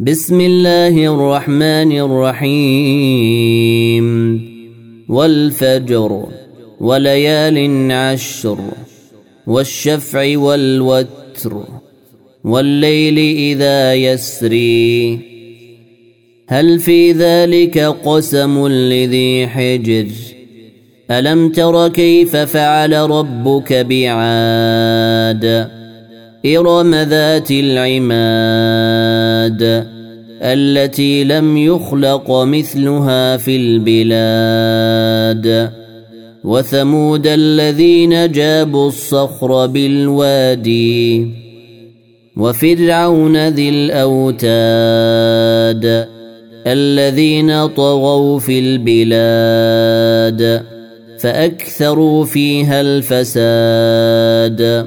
بسم الله الرحمن الرحيم. والفجر وليال عشر والشفع والوتر والليل إذا يسري. هل في ذلك قسم لذي حجر؟ ألم تر كيف فعل ربك بعاد؟ ارم ذات العماد التي لم يخلق مثلها في البلاد وثمود الذين جابوا الصخر بالوادي وفرعون ذي الاوتاد الذين طغوا في البلاد فاكثروا فيها الفساد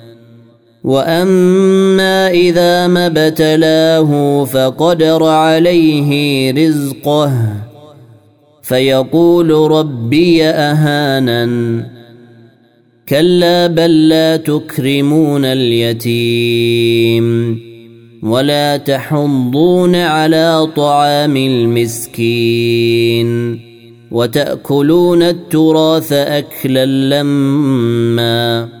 واما اذا ما ابتلاه فقدر عليه رزقه فيقول ربي اهانن كلا بل لا تكرمون اليتيم ولا تحضون على طعام المسكين وتاكلون التراث اكلا لمّا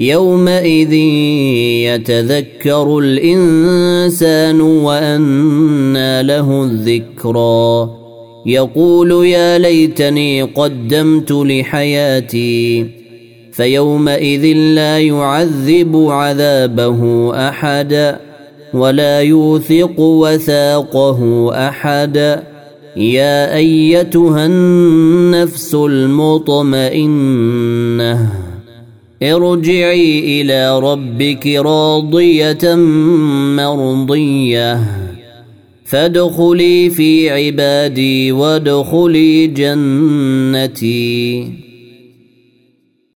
يومئذ يتذكر الإنسان وأنى له الذكرى. يقول يا ليتني قدمت لحياتي فيومئذ لا يعذب عذابه أحد ولا يوثق وثاقه أحد. يا أيتها النفس المطمئنة. ارجعي إلى ربك راضية مرضية. فادخلي في عبادي وادخلي جنتي.